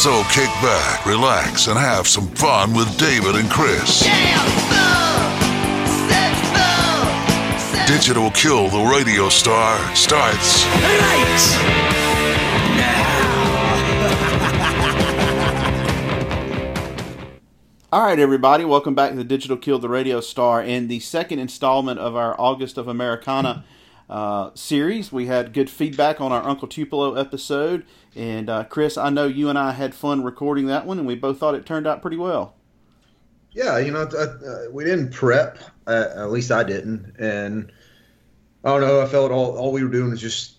So kick back, relax, and have some fun with David and Chris. Digital Kill the Radio Star starts All right, everybody, welcome back to the Digital Kill the Radio Star and the second installment of our August of Americana uh, series. We had good feedback on our Uncle Tupelo episode, and uh, Chris, I know you and I had fun recording that one, and we both thought it turned out pretty well. Yeah, you know, uh, we didn't prep. Uh, at least I didn't, and I don't know. I felt all all we were doing was just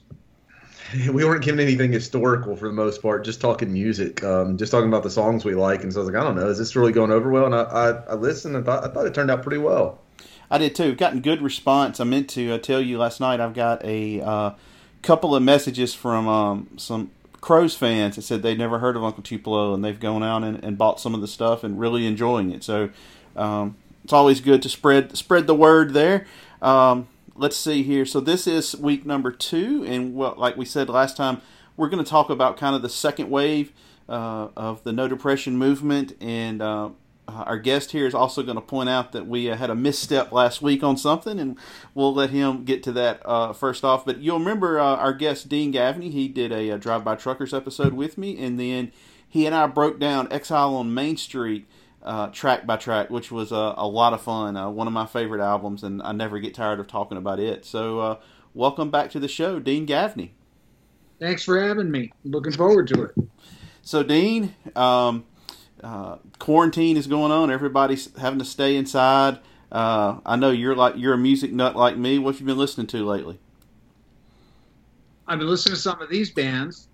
we weren't giving anything historical for the most part. Just talking music, um, just talking about the songs we like. And so I was like, I don't know, is this really going over well? And I I, I listened and thought I thought it turned out pretty well. I did too. Gotten good response. I meant to uh, tell you last night. I've got a uh, couple of messages from um, some Crowes fans that said they'd never heard of Uncle Tupelo and they've gone out and, and bought some of the stuff and really enjoying it. So um, it's always good to spread spread the word there. Um, let's see here. So this is week number two, and well, like we said last time, we're going to talk about kind of the second wave uh, of the No Depression movement and. Uh, our guest here is also going to point out that we uh, had a misstep last week on something, and we'll let him get to that uh, first off. But you'll remember uh, our guest Dean Gavney; He did a, uh Drive By Truckers episode with me, and then he and I broke down Exile on Main Street uh, track by track, which was uh, a lot of fun. Uh, one of my favorite albums, and I never get tired of talking about it. So, uh, welcome back to the show, Dean Gavney. Thanks for having me. Looking forward to it. So, Dean, um, uh, quarantine is going on. Everybody's having to stay inside. Uh, I know you're like you're a music nut like me. What have you been listening to lately? I've been listening to some of these bands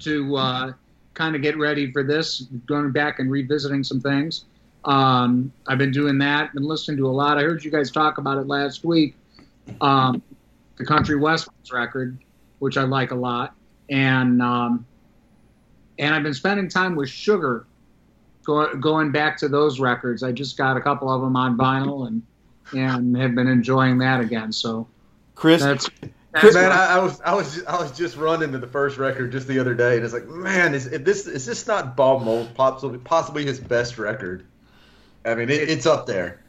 to uh, kind of get ready for this, going back and revisiting some things. Um, I've been doing that. Been listening to a lot. I heard you guys talk about it last week. Um, the Country Westerns record, which I like a lot, and um, and I've been spending time with Sugar, go, going back to those records. I just got a couple of them on vinyl and and have been enjoying that again. So Chris, that's that's man, I, I was I was just, I was just running to the first record just the other day, and it's like, man, is if this is this not Bob Mould possibly possibly his best record? I mean, it, it's up there.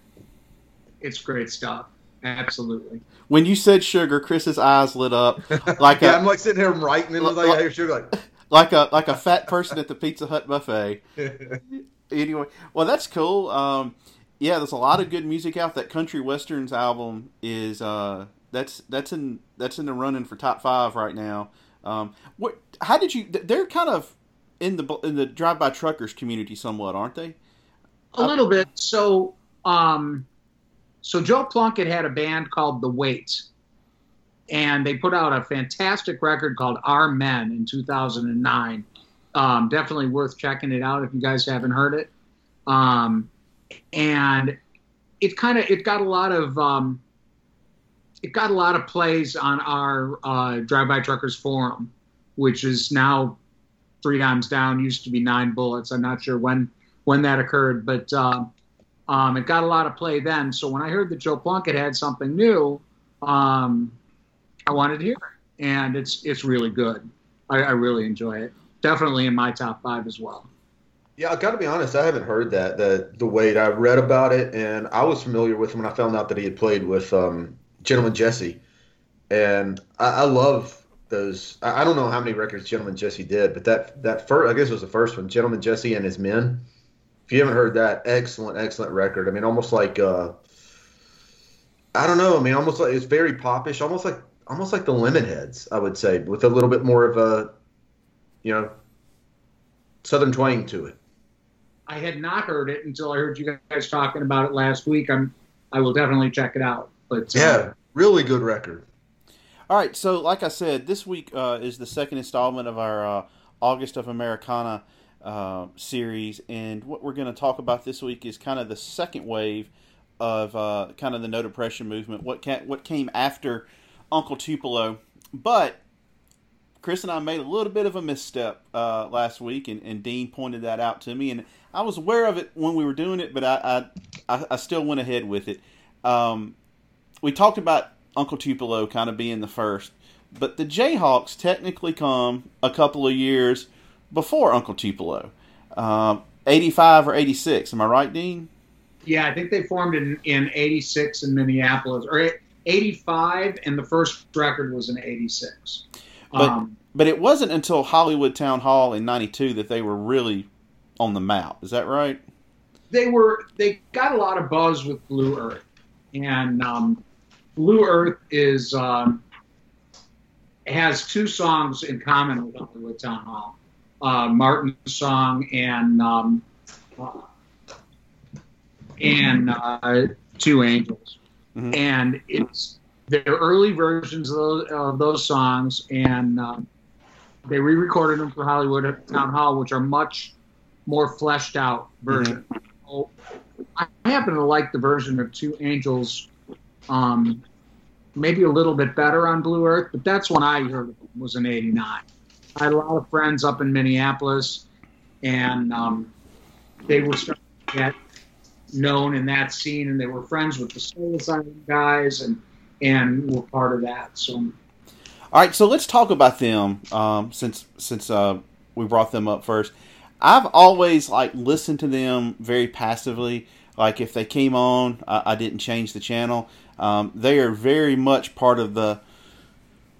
it's great stuff. Absolutely. when you said sugar, Chris's eyes lit up like yeah, a I'm like sitting here writing, and it's like, I hear sugar, like. Like a like a fat person at the Pizza Hut buffet. anyway, well, that's cool. Um, yeah, there's a lot of good music out. That country westerns album is uh, that's that's in that's in the running for top five right now. Um, what? How did you? They're kind of in the in the drive by truckers community somewhat, aren't they? A little bit. So, um, so Joe Plunkett had a band called The Weight, and they put out a fantastic record called Our Men in 2009. Um, definitely worth checking it out if you guys haven't heard it. Um, and it kind of it got a lot of um, it got a lot of plays on our uh, Drive By Truckers forum, which is now three times down. Used to be nine bullets. I'm not sure when when that occurred, but um, it got a lot of play then. So when I heard that Joe Plunkett had something new, um, I wanted to hear and it's it's really good. I, I really enjoy it. Definitely in my top five as well. Yeah, I got to be honest. I haven't heard that the the Weight. I read about it, and I was familiar with him when I found out that he had played with um, Gentleman Jesse, and I, I love those. I, I don't know how many records Gentleman Jesse did, but that that first, I guess, it was the first one, Gentleman Jesse and His Men. If you haven't heard that, excellent, excellent record. I mean, almost like uh, I don't know. I mean, almost like it's very popish, almost like almost like the Lemonheads, I would say, with a little bit more of a, you know, southern twang to it. I had not heard it until I heard you guys talking about it last week. I'm I will definitely check it out. But uh, Yeah, really good record. All right, so like I said, this week uh, is the second installment of our uh, August of Americana uh, series, and what we're going to talk about this week is kind of the second wave of uh, kind of the no depression movement. What ca- what came after Uncle Tupelo, but Chris and I made a little bit of a misstep uh, last week, and, and Dean pointed that out to me, and I was aware of it when we were doing it, but I I, I, still went ahead with it. Um, we talked about Uncle Tupelo kind of being the first, but the Jayhawks technically come a couple of years before Uncle Tupelo, um, 85 or 86. Am I right, Dean? yeah, I think they formed in in '86 in Minneapolis or '85, and the first record was in '86. But Um, but it wasn't until Hollywood Town Hall in '92 that they were really on the map. Is that right? they were they got a lot of buzz with Blue Earth, and um, Blue Earth is um, has two songs in common with Hollywood Town Hall, uh, Martin's song and um, uh, and uh, Two Angels, Mhm. and it's their early versions of those, of those songs, and um, they re-recorded them for Hollywood at Town Hall, which are much more fleshed out version. Oh, I happen to like the version of Two Angels, um, maybe a little bit better on Blue Earth, but that's when I heard of them, was in '89. I had a lot of friends up in Minneapolis, and um, they were starting to get known in that scene, and they were friends with the Soul Asylum guys, and and were part of that. So All right, so let's talk about them um, since since uh, we brought them up first. I've always like listened to them very passively. Like if they came on, I, I didn't change the channel. Um, they are very much part of the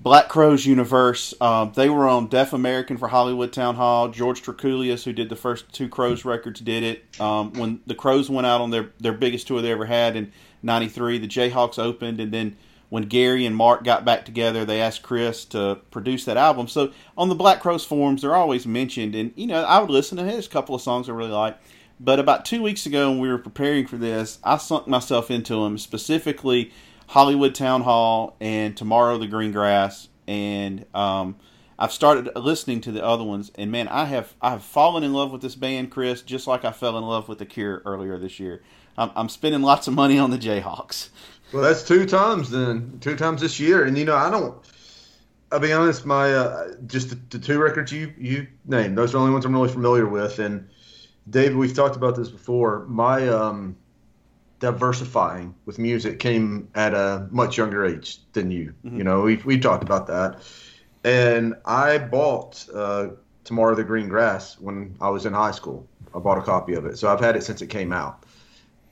Black Crowes universe. Uh, they were on Def American for Hollywood Town Hall. George Drakoulias, who did the first two Crowes records, did it. Um, when the Crowes went out on their, their biggest tour they ever had in '93, the Jayhawks opened, and then when Gary and Mark got back together, they asked Chris to produce that album. So on the Black Crowes forums, they're always mentioned, and you know I would listen to. a couple of songs I really like. But about two weeks ago, when we were preparing for this, I sunk myself into them, specifically Hollywood Town Hall and Tomorrow the Green Grass, and um, I've started listening to the other ones, and man, I have I have fallen in love with this band, Chris, just like I fell in love with the Cure earlier this year. I'm, I'm spending lots of money on the Jayhawks. Well, that's two times then, two times this year. And you know, I don't. I'll be honest, my uh, just the, the two records you you named, those are the only ones I'm really familiar with. And David, we've talked about this before. My um, diversifying with music came at a much younger age than you. Mhm. You know, we we talked about that. And I bought uh, Tomorrow the Green Grass when I was in high school. I bought a copy of it, so I've had it since it came out.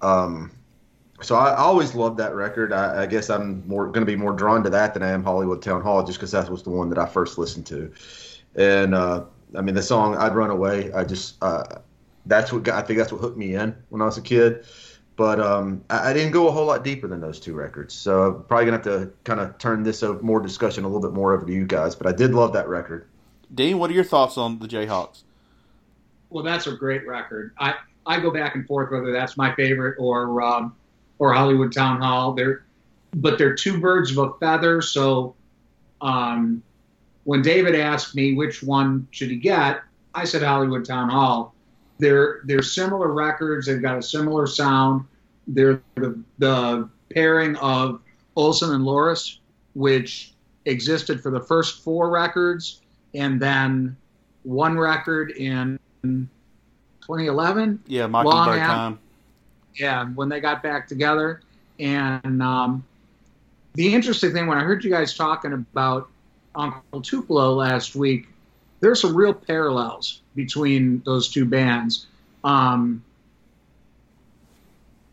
Um, so I, I always loved that record. I, I guess I'm more going to be more drawn to that than I am Hollywood Town Hall, just because that was the one that I first listened to. And uh, I mean, the song "I'd Run Away," I just uh, that's what got, I think that's what hooked me in when I was a kid. But um, I, I didn't go a whole lot deeper than those two records, so I'm probably gonna have to kind of turn this over, more discussion a little bit more over to you guys. But I did love that record. Dean, what are your thoughts on the Jayhawks? Well, that's a great record. I, I go back and forth whether that's my favorite or um, or Hollywood Town Hall. They're but they're two birds of a feather. So um, when David asked me which one should he get, I said Hollywood Town Hall. They're they're similar records. They've got a similar sound. They're the, the pairing of Olson and Louris, which existed for the first four records, and then one record in 2011 Yeah, Mockingbird time. yeah, when they got back together. And um, the interesting thing, when I heard you guys talking about Uncle Tupelo last week, there's some real parallels between those two bands. Um,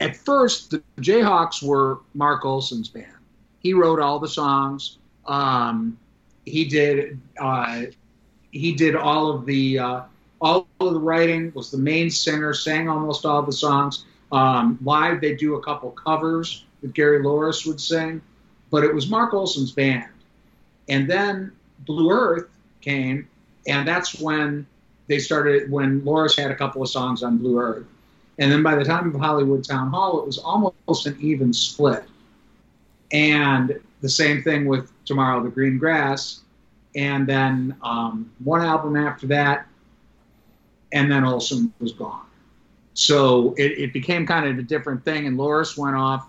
at first, the Jayhawks were Mark Olson's band. He wrote all the songs. Um, he did. Uh, he did all of the uh, all of the writing was the main singer, sang almost all the songs. Um, live, they do a couple covers that Gary Louris would sing, but it was Mark Olson's band. And then Blue Earth came, and that's when they started. When Louris had a couple of songs on Blue Earth, and then by the time of Hollywood Town Hall, it was almost an even split. And the same thing with Tomorrow the Green Grass, and then um, one album after that, and then Olson was gone. So it, it became kind of a different thing, and Louris went off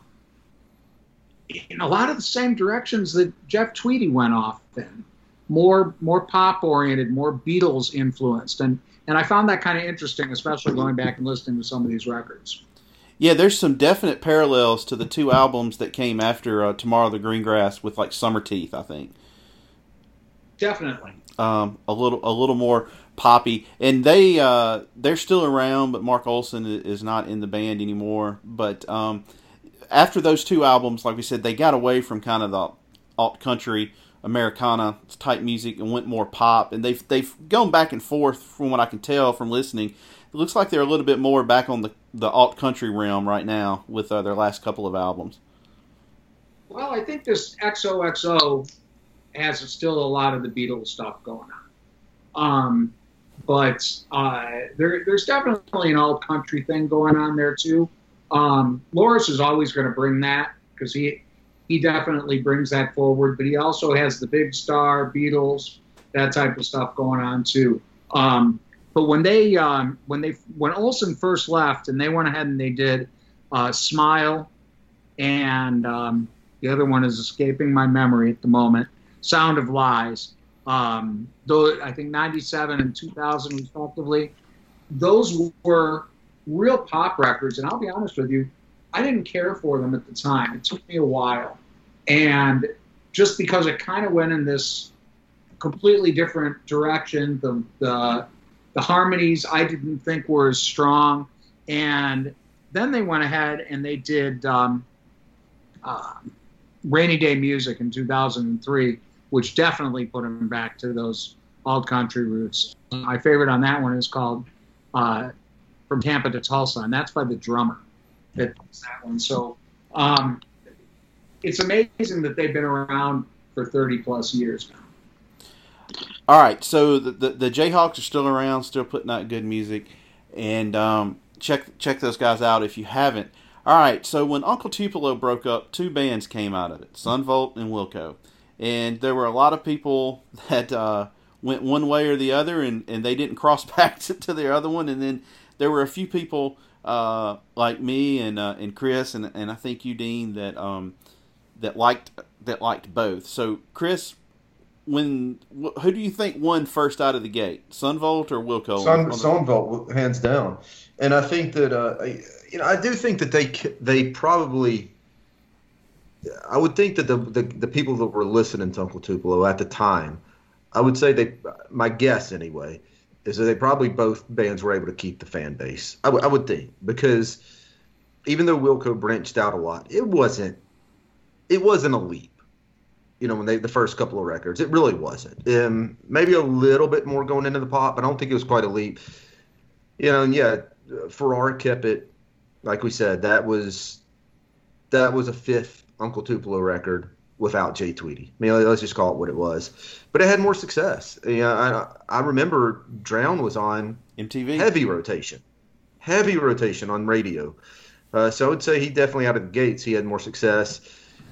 in a lot of the same directions that Jeff Tweedy went off in, more more pop oriented, more Beatles influenced, and and I found that kind of interesting, especially going back and listening to some of these records. Yeah, there's some definite parallels to the two albums that came after uh, Tomorrow the Green Grass with like Summer Teeth, I think. Definitely. Um, a little a little more poppy, and they uh, they're still around, but Mark Olson is not in the band anymore. But um, after those two albums, like we said, they got away from kind of the alt country Americana type music and went more pop, and they've they've gone back and forth from what I can tell from listening. It looks like they're a little bit more back on the the alt country realm right now with uh, their last couple of albums. Well, I think this XOXO has still a lot of the Beatles stuff going on. Um, but uh, there, there's definitely an alt country thing going on there too. Um, Louris is always going to bring that because he he definitely brings that forward. But he also has the Big Star, Beatles, that type of stuff going on too. Um, but when they um, when they when Olson first left and they went ahead and they did uh, Smile and um, the other one is escaping my memory at the moment. Sound of Lies. Um, though I think 97 and 2000 respectively. Those were real pop records, and I'll be honest with you, I didn't care for them at the time. It took me a while, and just because it kind of went in this completely different direction, the the the harmonies I didn't think were as strong, and then they went ahead and they did. Um, um, Rainy Day Music in 2003, which definitely put him back to those old country roots. My favorite on that one is called uh, From Tampa to Tulsa, and that's by the drummer that that one. So um, it's amazing that they've been around for 30 plus years now. All right, so the, the the Jayhawks are still around, still putting out good music, and um, check check those guys out if you haven't. All right, so when Uncle Tupelo broke up, two bands came out of it: Son Volt and Wilco, and there were a lot of people that uh, went one way or the other, and, and they didn't cross back to, to their other one, and then there were a few people uh, like me and uh, and Chris and and I think you Dean that um, that liked that liked both. So Chris, when wh- who do you think won first out of the gate, Son Volt or Wilco? Sun, the- Son Volt, hands down. And I think that uh, I- you know I do think that they they probably. I would think that the, the the people that were listening to Uncle Tupelo at the time, I would say they. My guess anyway is that they probably both bands were able to keep the fan base. I would- I would think because even though Wilco branched out a lot, it wasn't it wasn't a leap. You know, when they the first couple of records, it really wasn't. Um, maybe a little bit more going into the pop, but I don't think it was quite a leap. You know, and yeah, Farrar kept it. Like we said, that was that was a fifth Uncle Tupelo record without Jay Tweedy. I mean, let's just call it what it was. But it had more success. Yeah, I, I remember Drown was on MTV. heavy rotation, heavy rotation on radio. Uh, so I would say he definitely out of the gates he had more success.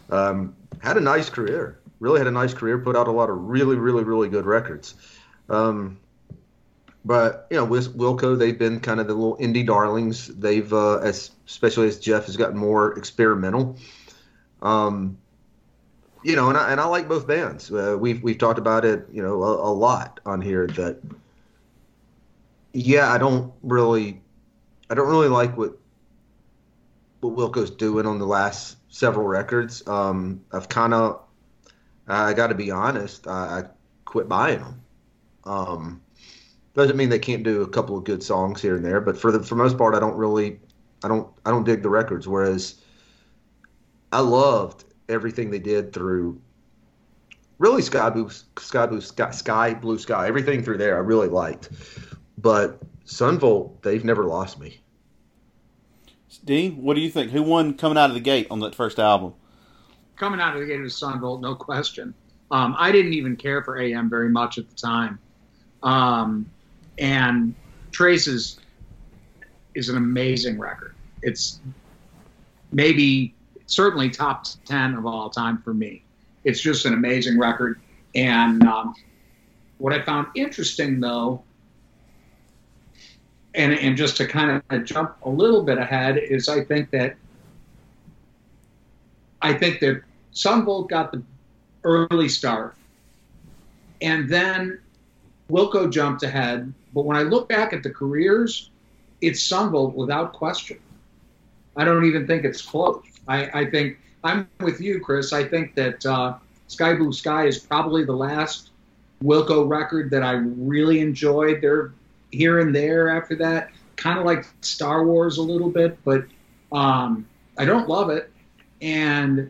Um, had a nice career, really had a nice career. Put out a lot of really, really, really good records. Um, but you know, with Wilco, they've been kind of the little indie darlings. They've, uh, as especially as Jeff has gotten more experimental. Um, you know, and I, and I like both bands. Uh, we've we've talked about it, you know, a, a lot on here. That yeah, I don't really, I don't really like what what Wilco's doing on the last several records. Um, I've kind of, I got to be honest, I, I quit buying them. Um, doesn't mean they can't do a couple of good songs here and there, but for the for most part, I don't really, I don't, I don't dig the records. Whereas, I loved everything they did through. Really, Sky Blue, Sky Blue, Sky, Sky Blue Sky, everything through there, I really liked. but Son Volt, they've never lost me. Dean, what do you think? Who won coming out of the gate on that first album? coming out of the gate was Son Volt, no question. Um, I didn't even care for AM very much at the time. Um, and Traces is an amazing record. It's maybe certainly top 10 of all time for me. It's just an amazing record. And um, what I found interesting, though, and, and just to kind of jump a little bit ahead, is I think that I think that Son Volt got the early start, and then Wilco jumped ahead. But when I look back at the careers, it's Son Volt without question. I don't even think it's close. I, I think I'm with you, Chris. I think that uh, Sky Blue Sky is probably the last Wilco record that I really enjoyed. There, here and there after that, kind of like Star Wars a little bit, but um, I don't love it. And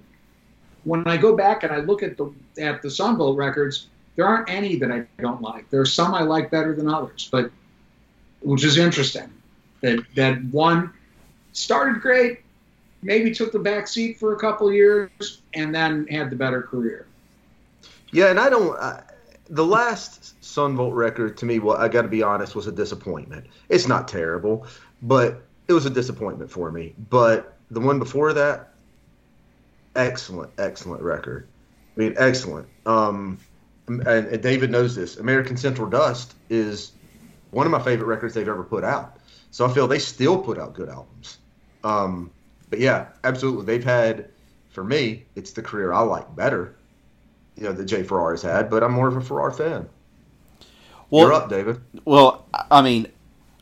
when I go back and I look at the at the Son Volt records, there aren't any that I don't like. There are some I like better than others, but which is interesting. That that one started great, maybe took the back seat for a couple years, and then had the better career. Yeah, and I don't. I, the last Son Volt record to me, well, I got to be honest, was a disappointment. It's not terrible, but it was a disappointment for me. But the one before that, excellent, excellent record. I mean, excellent. Um, and, and David knows this. American Central Dust is one of my favorite records they've ever put out. So I feel they still put out good albums. Um, but yeah, absolutely. They've had, for me, it's the career I like better, you know, that Jay Farrar's had, but I'm more of a Farrar fan. Well, You're up, David. Well, I mean,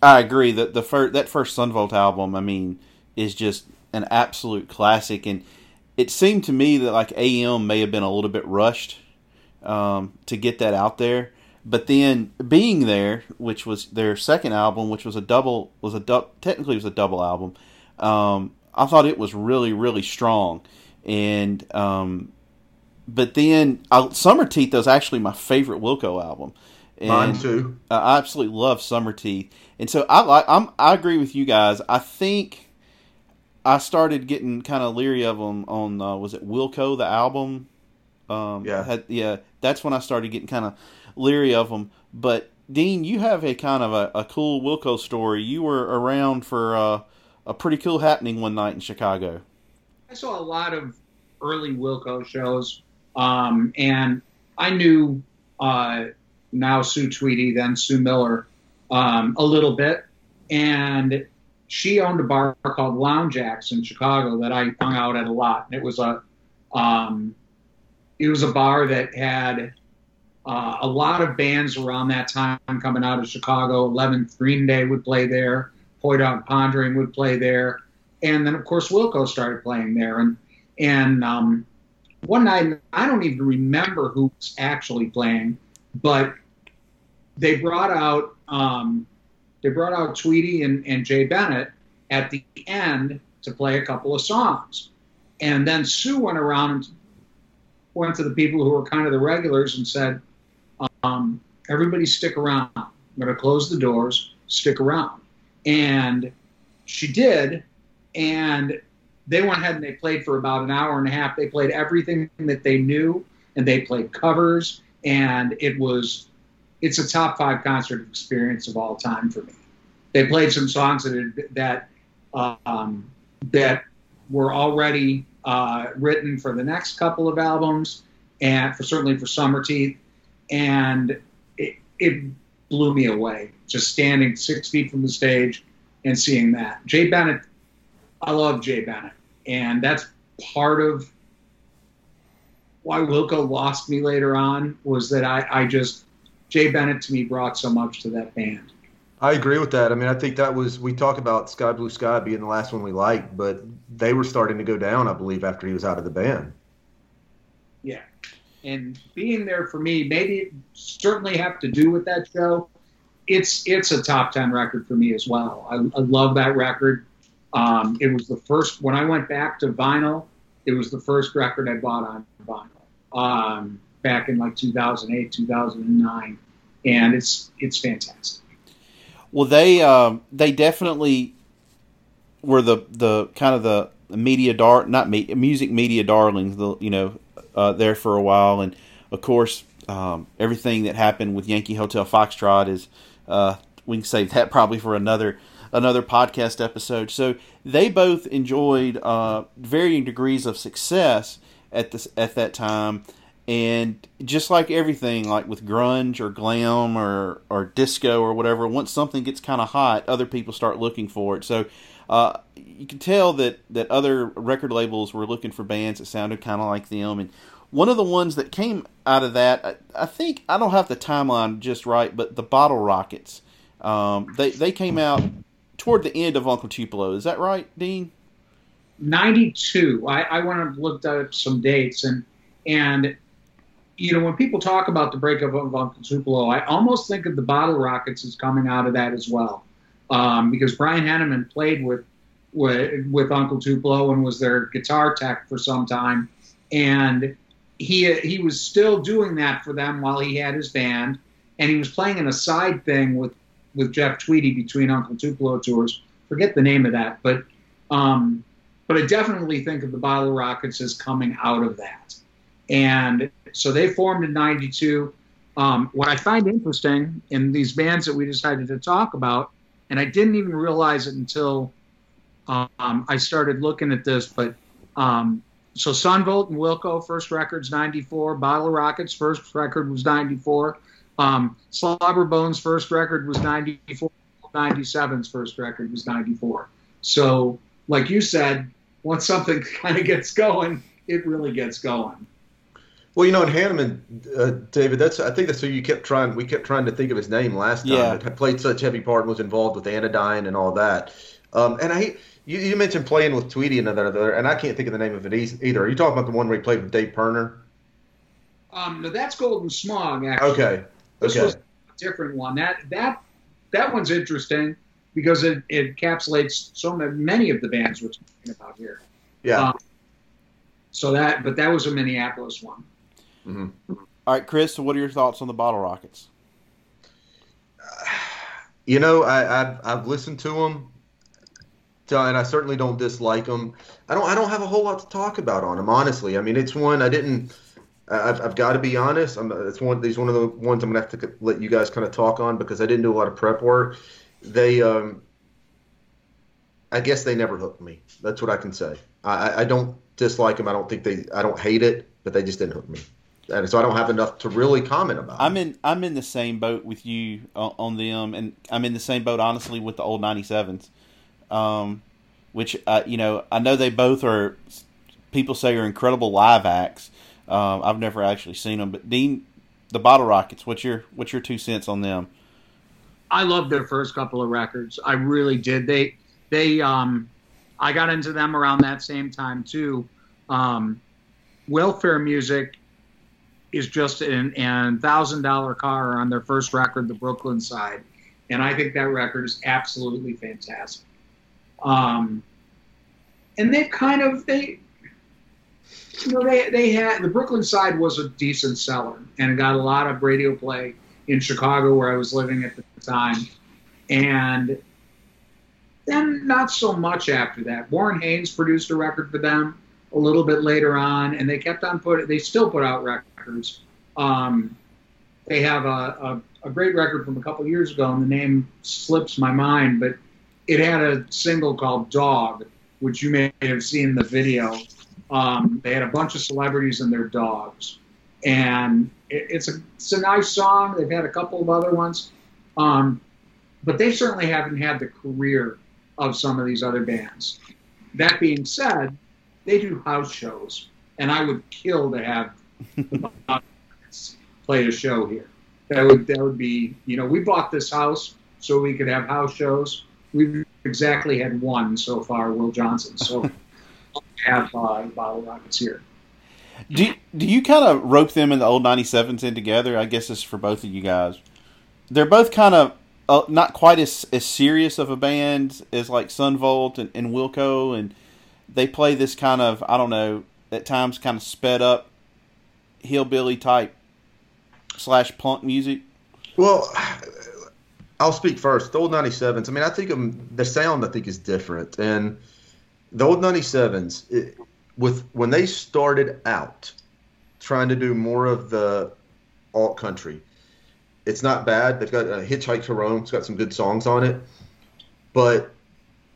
I agree that the first that first Son Volt album, I mean, is just an absolute classic, and it seemed to me that like AM may have been a little bit rushed um, to get that out there, but then being there, which was their second album, which was a double, was a du- technically was a double album. Um, I thought it was really really strong, and um, but then I, Summer Teeth was actually my favorite Wilco album. And Mine too. I absolutely love Summer Teeth, and so I like. I'm. I agree with you guys. I think I started getting kind of leery of them on. Uh, was it Wilco the album? Um, Yeah. had- yeah. That's when I started getting kind of leery of them. But Dean, you have a kind of a, a cool Wilco story. You were around for uh, a pretty cool happening one night in Chicago. I saw a lot of early Wilco shows, um, and I knew uh, now Sue Tweedy, then Sue Miller, um, a little bit, and she owned a bar called Lounge Ax in Chicago that I hung out at a lot. And it was a um, it was a bar that had uh, a lot of bands around that time coming out of Chicago. 11th Dream Day would play there. Poi Dog Pondering would play there, and then of course Wilco started playing there. And and um, one night I don't even remember who was actually playing, but they brought out um, they brought out Tweedy and, and Jay Bennett at the end to play a couple of songs, and then Sue went around and went to the people who were kind of the regulars and said, um, "Everybody stick around. I'm going to close the doors. Stick around." And she did, and they went ahead and they played for about an hour and a half. They played everything that they knew, and they played covers, and it was it's a top five concert experience of all time for me. They played some songs that that um, that were already uh, written for the next couple of albums, and for certainly for Summer Teeth, and it, it blew me away. Just standing six feet from the stage and seeing that. Jay Bennett, I love Jay Bennett, and that's part of why Wilco lost me later on was that I, I just Jay Bennett to me brought so much to that band. I agree with that. I mean, I think that was we talk about Sky Blue Sky being the last one we liked, but they were starting to go down, I believe, after he was out of the band. Yeah. And being there for me, maybe it certainly have to do with that show. It's it's a top ten record for me as well. I, I love that record. Um, it was the first when I went back to vinyl. It was the first record I bought on vinyl um, back in like 2008, 2009, and it's it's fantastic. Well, they um, they definitely were the the kind of the media dar not me, music media darlings. The you know uh, there for a while, and of course um, everything that happened with Yankee Hotel Foxtrot is uh, we can save that probably for another another podcast episode. So they both enjoyed uh, varying degrees of success at this at that time, and just like everything, like with grunge or glam or or disco or whatever, once something gets kind of hot, other people start looking for it. So. Uh, you can tell that, that other record labels were looking for bands that sounded kind of like them, and one of the ones that came out of that, I, I think I don't have the timeline just right, but the Bottle Rockets, um, they they came out toward the end of Uncle Tupelo. Is that right, Dean? 92. I, I went and looked up some dates and and you know when people talk about the breakup of Uncle Tupelo, I almost think of the Bottle Rockets as coming out of that as well, um, because Brian Henneman played with, with with Uncle Tupelo and was their guitar tech for some time, and he he was still doing that for them while he had his band, and he was playing in a side thing with with Jeff Tweedy between Uncle Tupelo tours. Forget the name of that, but um, but I definitely think of the Bottle Rockets as coming out of that. And so they formed in 92. Um, what I find interesting in these bands that we decided to talk about, and I didn't even realize it until um, I started looking at this, but um, so Son Volt and Wilco, first record's 94. Bottle Rockets, first record was 94. Um, Slobberbones' first record was 94. 97's first record was 94. So, like you said, once something kind of gets going, it really gets going. Well, you know, in Henneman, uh, David, that's I think that's who you kept trying. We kept trying to think of his name last time. Yeah. That had played such heavy part and was involved with Anodyne and all that. Um, and I, you, you mentioned playing with Tweedy and that other, and I can't think of the name of it either. Are you talking about the one where he played with Dave Pirner? Um, no, that's Golden Smog, actually. Okay. This Okay. was a different one. That that that one's interesting because it, it encapsulates so many of the bands we're talking about here. Yeah. Um, So that, but that was a Minneapolis one. hmm All right, Chris. So, what are your thoughts on the Bottle Rockets? You know, I, I've I've listened to them, and I certainly don't dislike them. I don't I don't have a whole lot to talk about on them, honestly. I mean, it's one I didn't. I- I've, I've got to be honest. I'm, it's one. These one of the ones I'm gonna have to let you guys kind of talk on because I didn't do a lot of prep work. They, um, I guess they never hooked me. That's what I can say. I, I- don't dislike them. I don't think they. I don't hate it, but they just didn't hook me. And so I don't have enough to really comment about. I'm in I'm in the same boat with you on, on them, and I'm in the same boat honestly with the old '97s, um, which uh, you know I know they both are people say are incredible live acts. Um, I've never actually seen them, but Dean, the Bottle Rockets, what's your what's your two cents on them? I loved their first couple of records. I really did. They they um I got into them around that same time too. Um, welfare music is just an an thousand dollar car on their first record, the Brooklyn side, and I think that record is absolutely fantastic. Um, and they've kind of they you know they they had the Brooklyn side was a decent seller and it got a lot of radio play in Chicago where I was living at the time, and then not so much after that. Warren Haynes produced a record for them a little bit later on, and they kept on put. They still put out records. Um, they have a, a, a great record from a couple years ago, and the name slips my mind, but it had a single called "Dog," which you may have seen the video. Um, they had a bunch of celebrities and their dogs, and it, it's a it's a nice song. They've had a couple of other ones, um, but they certainly haven't had the career of some of these other bands. That being said, they do house shows, and I would kill to have play a show here. That would that would be you know we bought this house so we could have house shows. We've exactly had one so far, Will Johnson. So have uh, Bottle Rockets here. Do you, do you kind of rope them and the old '97s in together? I guess this is for both of you guys. They're both kind of uh, not quite as as serious of a band as like Son Volt and, and Wilco, and they play this kind of I don't know at times kind of sped up hillbilly type slash punk music. Well, I'll speak first. The old 97s. I mean, I think um, the sound I think is different, and the old 97s it, with when they started out trying to do more of the alt country. It's not bad. They've got a Hitchhike to Rhome. It's got some good songs on it, but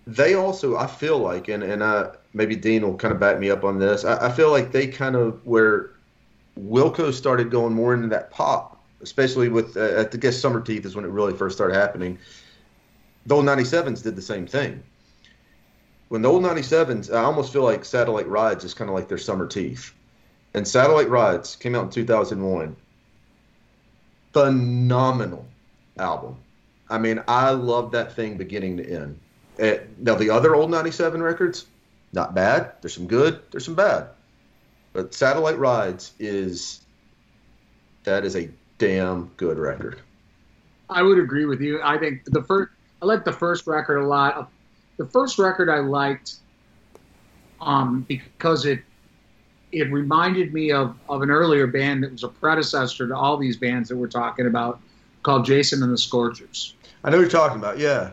they also I feel like, and and uh, maybe Dean will kind of back me up on this. I, I feel like they kind of where Wilco started going more into that pop especially with uh, I guess Summer Teeth is when it really first started happening. The old 97s did the same thing. When the old 97s, I almost feel like Satellite Rides is kind of like their Summer Teeth. And Satellite Rides came out in 2001. Phenomenal album. I mean, I love that thing beginning to end. Uh, now, the other old 97 records, not bad. There's some good, there's some bad. But Satellite Rides is that is a damn good record. I would agree with you. I think the first I like the first record a lot. The first record I liked um, because it it reminded me of, of an earlier band that was a predecessor to all these bands that we're talking about called Jason and the Scorchers. I know what you're talking about. Yeah.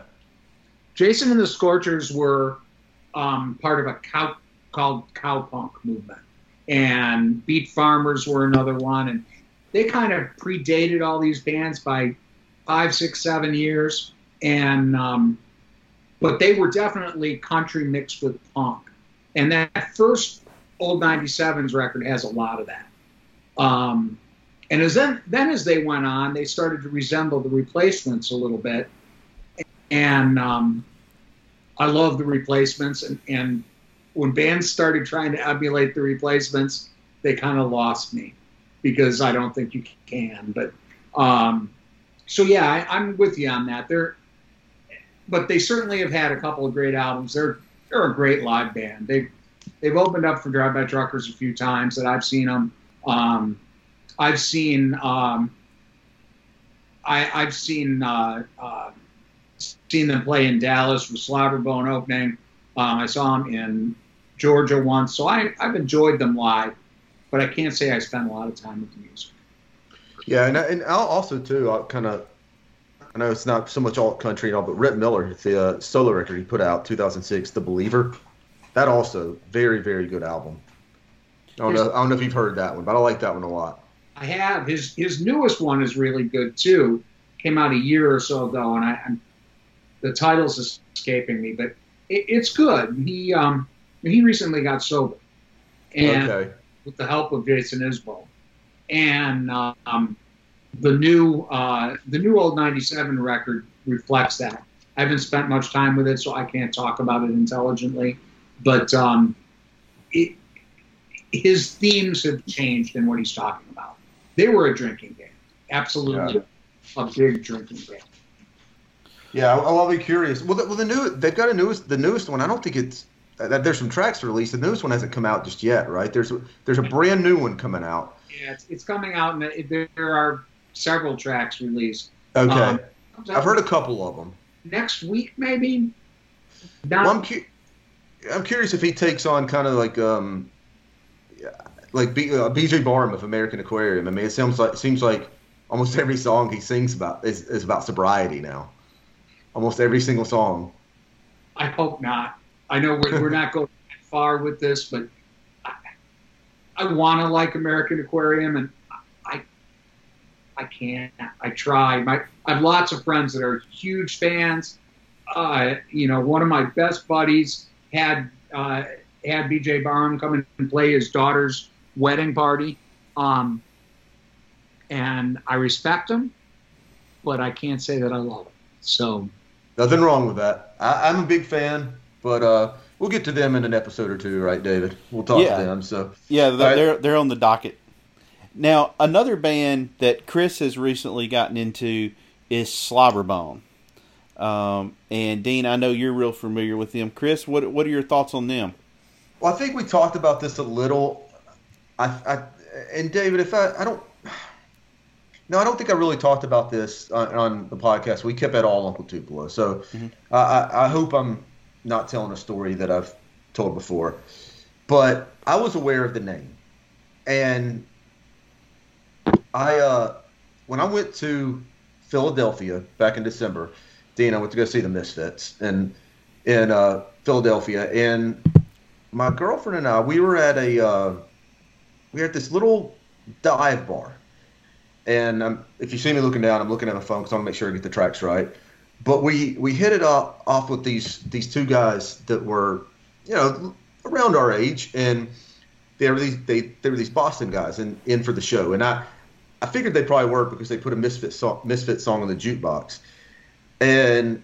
Jason and the Scorchers were um, part of a cow called cowpunk movement, and Beat Farmers were another one, and they kind of predated all these bands by five, six, seven years, and um, but they were definitely country mixed with punk, and that first old '97s record has a lot of that. Um, and as then, then as they went on, they started to resemble the Replacements a little bit, and um, I love the Replacements. And, and when bands started trying to emulate the Replacements, they kind of lost me because I don't think you can. But um, so yeah, I, I'm with you on that. They're, but they certainly have had a couple of great albums. They're they're a great live band. They've they've opened up for Drive By Truckers a few times that I've seen them. Um, I've seen um, I, I've seen uh, uh, seen them play in Dallas with Slobberbone opening. Um, I saw them in Georgia once, so I, I've enjoyed them live, but I can't say I spend a lot of time with the music. Yeah, and, and I'll also too, I kind of, I know it's not so much alt country and all, but Rhett Miller, the uh, solo record he put out 2006, The Believer, that also very very good album. I don't know, I don't know if you've heard that one, but I like that one a lot. I have his his newest one is really good too. Came out a year or so ago, and I, I'm the title's escaping me, but it, it's good. He um he recently got sober, and okay. with the help of Jason Isbell, and um, the new uh, the new old '97 record reflects that. I haven't spent much time with it, so I can't talk about it intelligently, but um, it, his themes have changed in what he's talking about. They were a drinking band, absolutely a big drinking band. Yeah, I'll, I'll be curious. Well, the, well, the new they've got a newest the newest one. I don't think it's uh, there's some tracks released. The newest one hasn't come out just yet, right? There's a, there's a brand new one coming out. Yeah, it's, it's coming out, and there are several tracks released. Okay, Um, I've heard a couple of them. next week, maybe. Not, Well, I'm, cu- I'm curious if he takes on kind of like um, like B, uh, BJ Barham of American Aquarium. I mean, it sounds like seems like almost every song he sings about is, is about sobriety now. Almost every single song. I hope not. I know we're, we're not going that far with this, but I, I want to like American Aquarium, and I can't. I try. My I have lots of friends that are huge fans. Uh, you know, one of my best buddies had uh, had BJ Barham come and play his daughter's wedding party, um, and I respect him, but I can't say that I love him. So. Nothing wrong with that. I, I'm a big fan, but uh, we'll get to them in an episode or two, right, David? We'll talk Yeah. to them. So Yeah, they're, All right. they're they're on the docket. Now, another band that Chris has recently gotten into is Slobberbone. Um, and Dean, I know you're real familiar with them. Chris, what what are your thoughts on them? Well, I think we talked about this a little. I, I and David, if I, I don't, no, I don't think I really talked about this on, on the podcast. We kept it all Uncle Tupelo, so I, I, I hope I'm not telling a story that I've told before. But I was aware of the name, and I, uh, when I went to Philadelphia back in December. Dean, I went to go see the Misfits and in uh, Philadelphia, and my girlfriend and I we were at a uh, we were at this little dive bar, and um, if you see me looking down, I'm looking at my phone because I want to make sure I get the tracks right. But we we hit it off with these these two guys that were you know around our age, and they were these they, they were these Boston guys and in for the show, and I I figured they probably were because they put a Misfit song Misfit song on the jukebox, and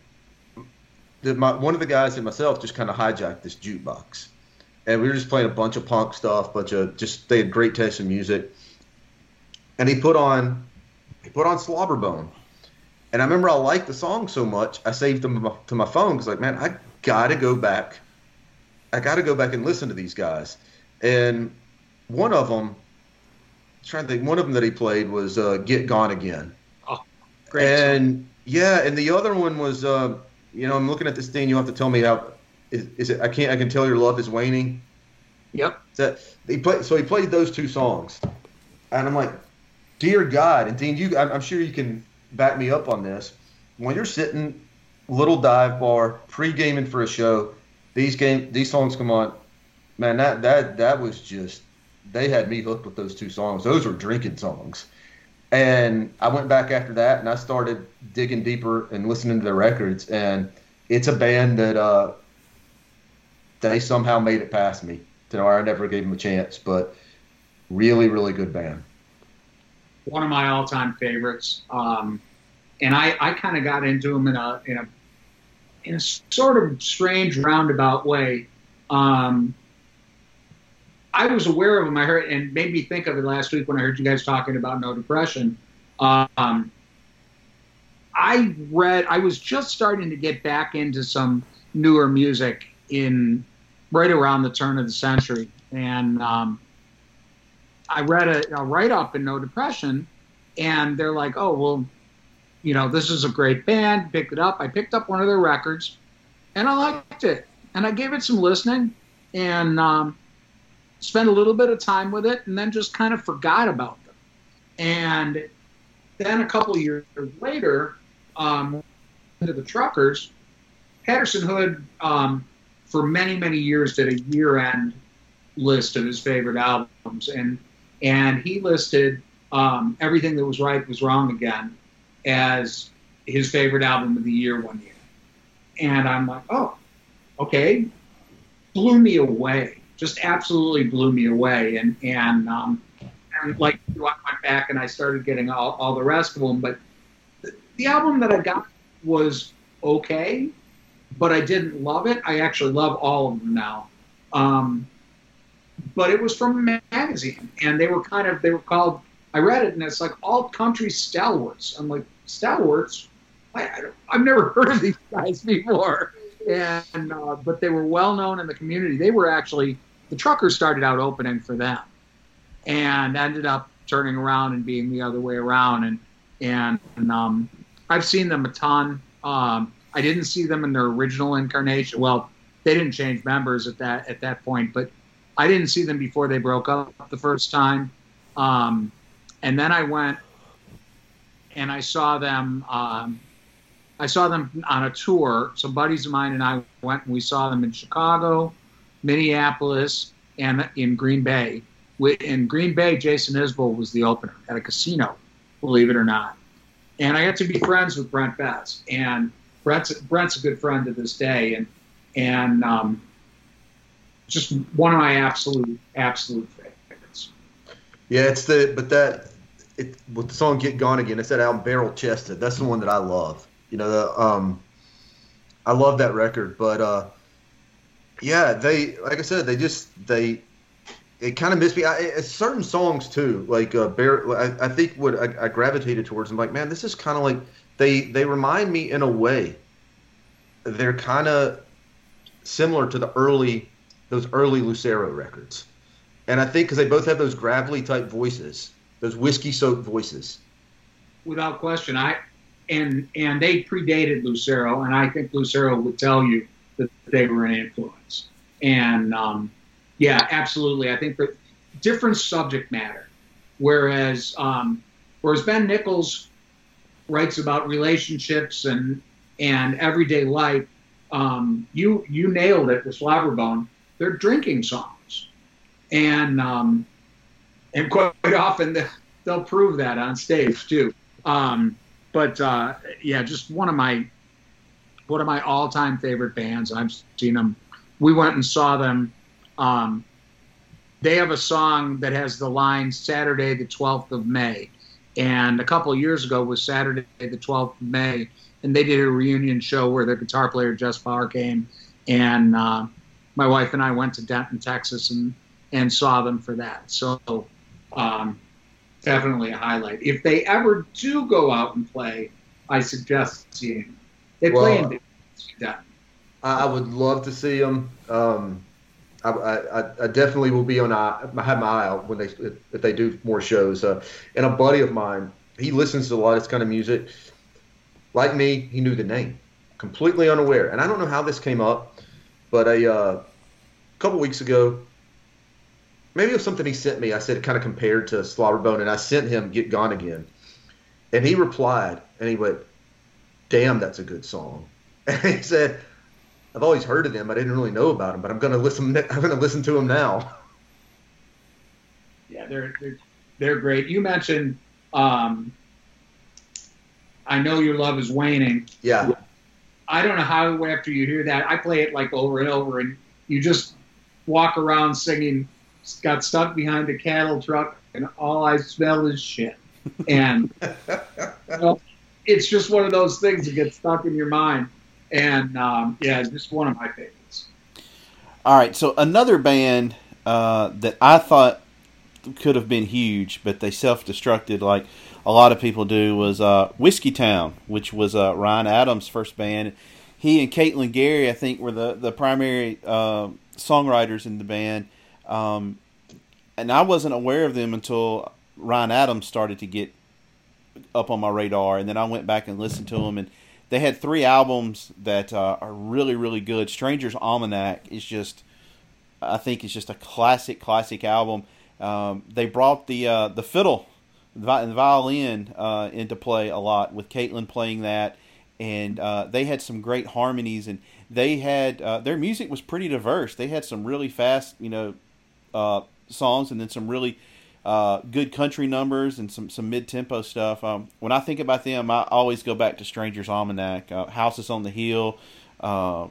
the, my, one of the guys and myself just kind of hijacked this jukebox, and we were just playing a bunch of punk stuff, bunch of just they had great taste in music, and he put on he put on Slobberbone, and I remember I liked the song so much I saved them to my, phone because like man I gotta go back, I gotta go back and listen to these guys, and one of them. Trying to think, one of them that he played was uh, "Get Gone Again," Great. song. and yeah, and the other one was, uh, you know, I'm looking at this thing. You have to tell me how. Is, is it? I can't. I can tell your love is waning. Yep. That he played? So he played those two songs, and I'm like, dear God, and Dean, you, I'm, I'm sure you can back me up on this. When you're sitting, little dive bar, pre-gaming for a show, these game, these songs come on, man. That that that was just. They had me hooked with those two songs. Those were drinking songs. And I went back after that and I started digging deeper and listening to their records. And it's a band that uh, they somehow made it past me. To know I never gave them a chance, but really, really good band. one of my all-time favorites. Um, and I, I kind of got into them in a in a in a sort of strange roundabout way. Um, I was aware of them. I heard and made me think of it last week when I heard you guys talking about no depression. Um, I read. I was just starting to get back into some newer music in right around the turn of the century, and um, I read a, a write up in No Depression, and they're like, "Oh well, you know, this is a great band." Picked it up. I picked up one of their records, and I liked it, and I gave it some listening, and um, spent a little bit of time with it, and then just kind of forgot about them. And then a couple years later, um, into the Truckers, Patterson Hood, um, for many many years, did a year-end list of his favorite albums, and and he listed um, everything that was right was wrong again as his favorite album of the year one year, and I'm like, oh, okay, blew me away, just absolutely blew me away, and and um, and like I went back and I started getting all, all the rest of them, but the, the album that I got was okay, but I didn't love it. I actually love all of them now. Um, but it was from a magazine, and they were kind of they were called. I read it, and it's like all country stalwarts. I'm like stalwarts. I, I've never heard of these guys before, and uh, but they were well known in the community. They were actually the truckers started out opening for them, and ended up turning around and being the other way around. And and, and um, I've seen them a ton. Um, I didn't see them in their original incarnation. Well, they didn't change members at that at that point, but I didn't see them before they broke up the first time. Um, and then I went and I saw them. Um, I saw them on a tour. Some buddies of mine and I went and we saw them in Chicago, Minneapolis, and in Green Bay. In Green Bay, Jason Isbell was the opener at a casino, believe it or not. And I got to be friends with Brent Best, and Brent's Brent's a good friend to this day, and and um, just one of my absolute absolute favorites. Yeah, it's the but that it with the song "Get Gone Again." It's that album "Barrel Chested." That's the one that I love. You know, the, um, I love that record. But uh, yeah, they like I said, they just they it kind of missed me. I, certain songs too, like uh, Bear. I, I think what I, I gravitated towards. I'm like, man, this is kind of like they they remind me in a way. They're kind of similar to the early those early Lucero records, and I think because they both have those gravelly type voices, those whiskey soaked voices. without question. I and and they predated Lucero, and I think Lucero would tell you that they were an influence. And um, yeah, absolutely. I think that different subject matter. Whereas um, whereas Ben Nichols writes about relationships and and everyday life. Um, you you nailed it with Slobberbone. They're drinking songs, and um, and quite often they- they'll prove that on stage too. Um, but uh, yeah, just one of my one of my all time favorite bands. I've seen them. We went and saw them. Um, they have a song that has the line "Saturday the 12th of May," and a couple years ago was Saturday the 12th of May, and they did a reunion show where their guitar player Jess Barr came, and uh, my wife and I went to Denton, Texas, and and saw them for that. So um, definitely a highlight. If they ever do go out and play, I suggest seeing. They play Well, in Denton. I, I would love to see them. Um, I, I, I definitely will be on. I have my eye out when they if they do more shows. Uh, and a buddy of mine, he listens to a lot of this kind of music. Like me, he knew the name, completely unaware. And I don't know how this came up, but a uh, couple weeks ago, maybe it was something he sent me. I said it kind of compared to Slobberbone, and I sent him "Get Gone Again," and he replied, and he went, "Damn, that's a good song." And he said. I've always heard of them. I didn't really know about them, but I'm gonna listen. I'm gonna listen to them now. Yeah, they're they're, they're great. You mentioned, um, I know your love is waning. Yeah, I don't know how after you hear that, I play it like over and over, and you just walk around singing. Got stuck behind a cattle truck, and all I smell is shit. And you know, it's just one of those things that gets stuck in your mind. And um, yeah, it's just one of my favorites. All right, so another band uh, that I thought could have been huge, but they self-destructed like a lot of people do, was uh, Whiskey Town, which was uh, Ryan Adams' first band. He and Caitlin Gary, I think, were the the primary uh, songwriters in the band, um, and I wasn't aware of them until Ryan Adams started to get up on my radar, and then I went back and listened to them and they had three albums that uh, are really really good. Stranger's Almanac is just, I think, it's just a classic classic album. Um, they brought the uh, the fiddle, the the violin uh, into play a lot with Caitlin playing that, and uh, they had some great harmonies and they had uh, their music was pretty diverse. They had some really fast, you know, uh, songs and then some really uh, good country numbers and some, some mid tempo stuff. Um, when I think about them, I always go back to Stranger's Almanac, uh, Houses on the Hill, uh,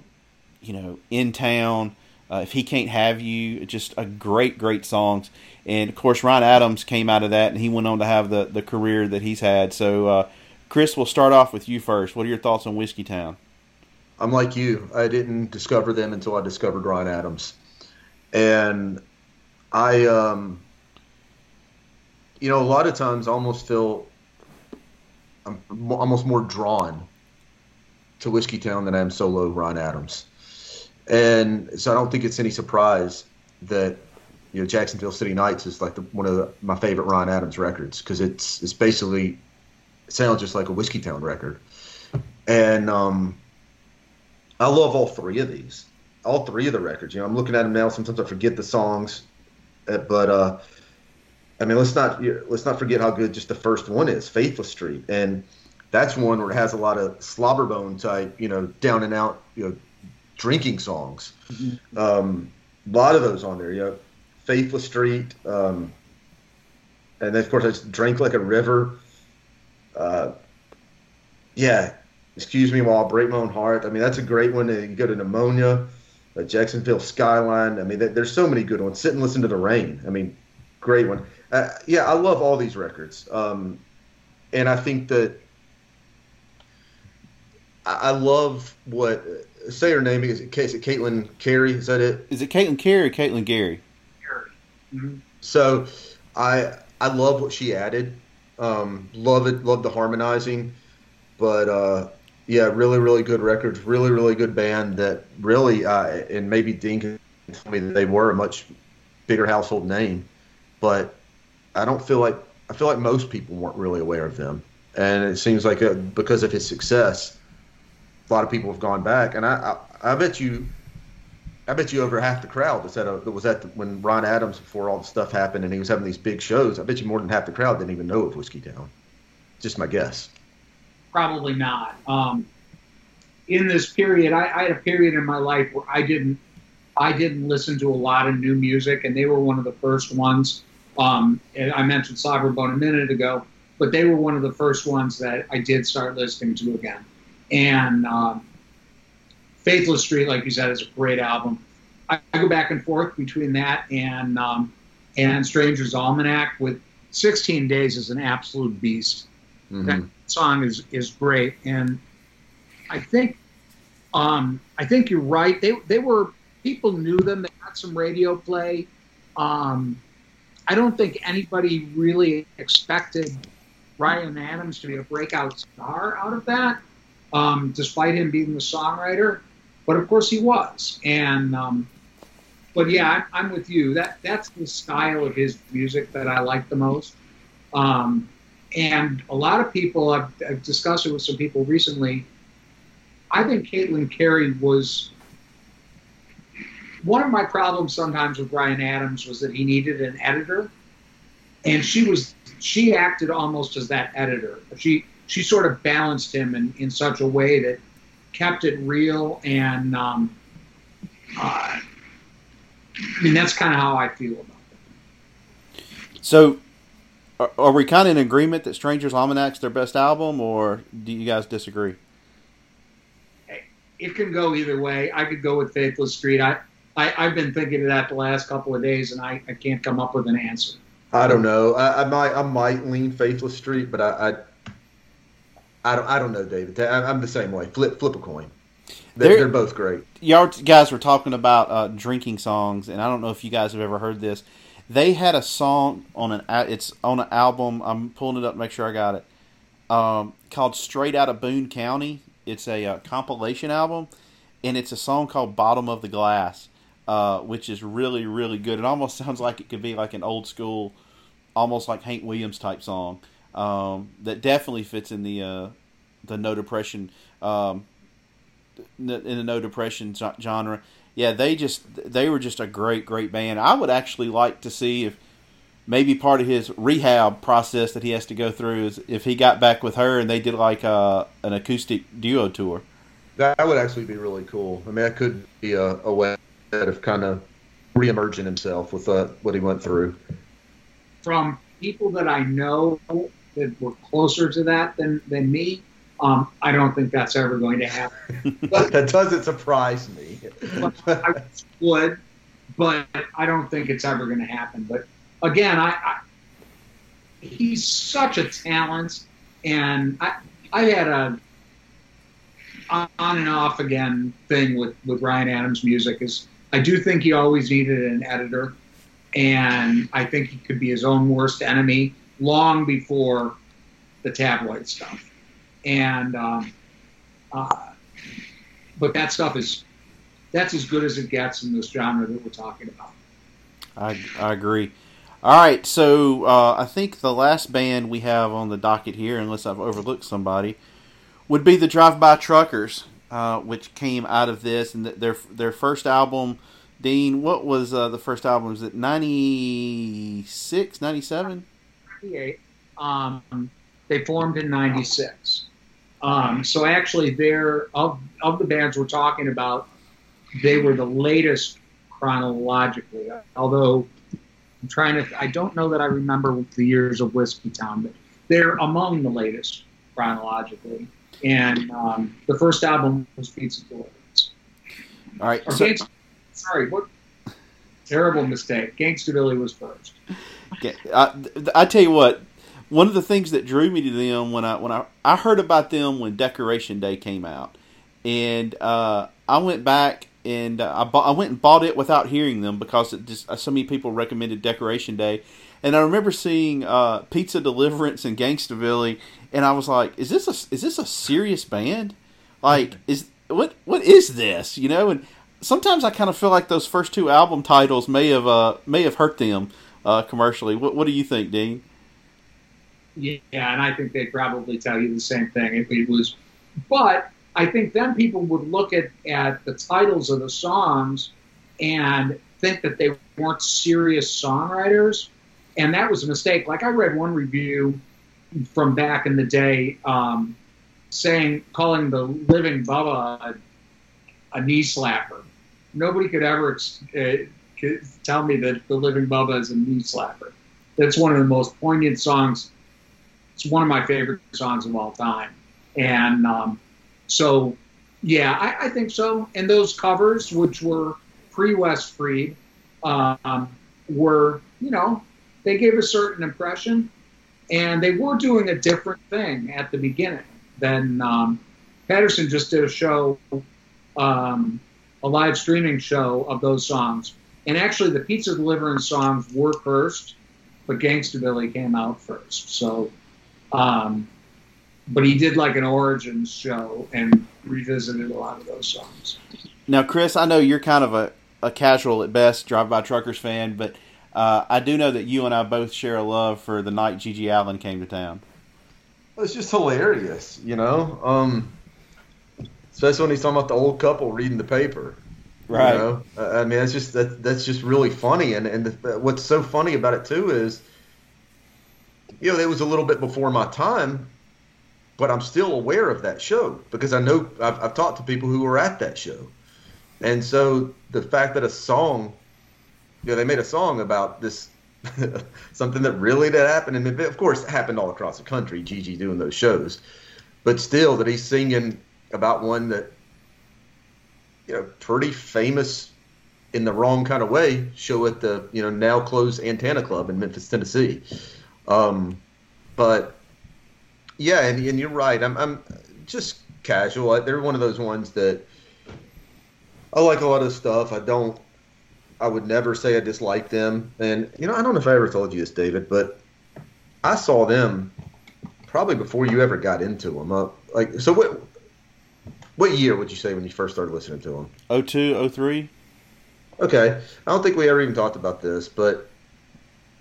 you know, In Town, uh, If He Can't Have You, just a great, great songs. And of course, Ryan Adams came out of that and he went on to have the, the career that he's had. So, uh, Chris, we'll start off with you first. What are your thoughts on Whiskey Town? I'm like you. I didn't discover them until I discovered Ryan Adams, and I, um, you know, a lot of times I almost feel I'm almost more drawn to Whiskey Town than I am solo Ryan Adams, and so I don't think it's any surprise that you know Jacksonville City Nights is like the, one of the, my favorite Ryan Adams records because it's it's basically it sounds just like a Whiskey Town record, and um, I love all three of these, all three of the records. You know, I'm looking at them now. Sometimes I forget the songs, uh, but uh, I mean, let's not let's not forget how good just the first one is, Faithless Street, and that's one where it has a lot of slobberbone type, you know, down and out, you know, drinking songs. Um, a lot of those on there, you know, Faithless Street, um, and then of course I just drank like a river. Uh, yeah, excuse me while I break my own heart. I mean, that's a great one. You go to pneumonia, uh, Jacksonville skyline. I mean, there's so many good ones. Sit and listen to the rain. I mean, great one. Uh, yeah, I love all these records, um, and I think that I, I love what. Say her name is it, is it Caitlin Cary? Is that it? Is it Caitlin Carey or Caitlin Gary? Mhm. So I I love what she added. Um, love it. Love the harmonizing. But uh, yeah, really really good records. Really really good band. That really uh, and maybe Dean can tell me that they were a much bigger household name, but I don't feel like I feel like most people weren't really aware of them. And it seems like uh because of his success, a lot of people have gone back. And I I, I bet you I bet you over half the crowd was at a, that was at the, when Ryan Adams before all the stuff happened and he was having these big shows. I bet you more than half the crowd didn't even know of Whiskey Town. Just my guess. probably not. Um, in this period, I, I had a period in my life where I didn't, I didn't listen to a lot of new music, and they were one of the first ones. Um, I mentioned Slobberbone a minute ago, but they were one of the first ones that I did start listening to again. And um, Faithless Street, like you said, is a great album. I, I go back and forth between that and um, and Stranger's Almanac. With 16 Days is an absolute beast. That song is is great, and I think um, I think you're right. They they were people knew them. They got some radio play. Um, I don't think anybody really expected Ryan Adams to be a breakout star out of that, um, despite him being the songwriter. But of course he was, and um, but yeah, I'm, with you. That that's the style of his music that I like the most. Um, and a lot of people, I've, I've discussed it with some people recently. I think Caitlin Cary was one of my problems sometimes with Ryan Adams was that he needed an editor, and she was she acted almost as that editor. She she sort of balanced him in, in such a way that kept it real and um, uh, I mean that's kind of how I feel about it. So, are, are we kind of in agreement that Stranger's Almanac's their best album, or do you guys disagree? It can go either way. I could go with Faithless Street. I, I I've been thinking of that the last couple of days, and I, I can't come up with an answer. I don't know. I, I might I might lean Faithless Street, but I I, I don't I don't know, David. I, I'm the same way. Flip flip a coin. They're, There- they're both great. Y'all guys were talking about uh, drinking songs, and I don't know if you guys have ever heard this. They had a song on an it's on an album. I'm pulling it up, to make sure I got it. Um, called "Straight Out of Boone County." It's a uh, compilation album, and it's a song called "Bottom of the Glass," uh, which is really really good. It almost sounds like it could be like an old school, almost like Hank Williams type song. Um, that definitely fits in the uh, the no depression um, in the no depression genre. Yeah, they just they were just a great great band. I would actually like to see if maybe part of his rehab process that he has to go through is if he got back with her and they did like uh, an acoustic duo tour. That would actually be really cool. I mean, that could be a, a way of kind of reemerging himself with uh, what he went through. From people that I know that were closer to that than than me, um, I don't think that's ever going to happen. But that doesn't surprise me. I would, but I don't think it's ever going to happen. But again, I, I he's such a talent, and I I had a on and off again thing with with Ryan Adams' music is I do think he always needed an editor, and I think he could be his own worst enemy long before the tabloid stuff, and um, uh, but that stuff is that's as good as it gets in this genre that we're talking about. I, I agree. All right, so uh, I think the last band we have on the docket here, unless I've overlooked somebody, would be the Drive By Truckers, uh, which came out of this and their their first album. Dean, what was uh, the first album? Was it 96, 97? 98. Um, they formed in '96. Um, so actually, they're of of the bands we're talking about. They were the latest chronologically. Although I'm trying to, I don't know that I remember the years of Whiskey Town, but they're among the latest chronologically. And um, the first album was Pizza Deliverance. All right, so, Gangsta, sorry, what terrible mistake. Gangstabilly was first. I, I tell you what, one of the things that drew me to them when I when I I heard about them when Decoration Day came out, and uh, I went back and uh, I bought, I went and bought it without hearing them because it just uh, so many people recommended Decoration Day, and I remember seeing uh, Pizza Deliverance and Gangstabilly, and I was like, is this a is this a serious band? Like is what what is this? You know, and sometimes I kind of feel like those first two album titles may have uh, may have hurt them uh, commercially. What what do you think, Dean? Yeah, and I think they'd probably tell you the same thing if it was. But I think then people would look at, at the titles of the songs and think that they weren't serious songwriters. And that was a mistake. Like I read one review from back in the day um, saying calling the living Bubba a, a knee slapper. Nobody could ever uh, tell me that the living Bubba is a knee slapper. That's one of the most poignant songs. It's one of my favorite songs of all time, and um, so yeah, I, I think so. And those covers, which were pre Wes Freed, um, were you know they gave a certain impression, and they were doing a different thing at the beginning than um, Patterson just did a show, um, a live streaming show of those songs. And actually, the Pizza Deliverance songs were first, but Gangstabilly came out first. So, um, but he did like an origins show and revisited a lot of those songs. Now, Chris, I know you're kind of a, a casual at best, drive by truckers fan, but uh, I do know that you and I both share a love for the night GG Allin came to town. It's just hilarious, you know. Um, especially when he's talking about the old couple reading the paper. Right. You know? Uh, I mean, that's just that, that's just really funny, and and the, what's so funny about it too is, you know, it was a little bit before my time, but I'm still aware of that show because I know I've, I've talked to people who were at that show, and so the fact that a song, you know, they made a song about this. something that really did happen, and of course, it happened all across the country. GG doing those shows, but still, that he's singing about one that you know, pretty famous in the wrong kind of way show at the you know now closed Antenna Club in Memphis, Tennessee. Um, but yeah, and, and you're right. I'm I'm just casual. They're one of those ones that I like a lot of stuff. I don't. I would never say I dislike them. And you know, I don't know if I ever told you this, David, but I saw them probably before you ever got into them. Uh, like, so what? What year would you say when you first started listening to them? 02, 03? Okay, I don't think we ever even talked about this, but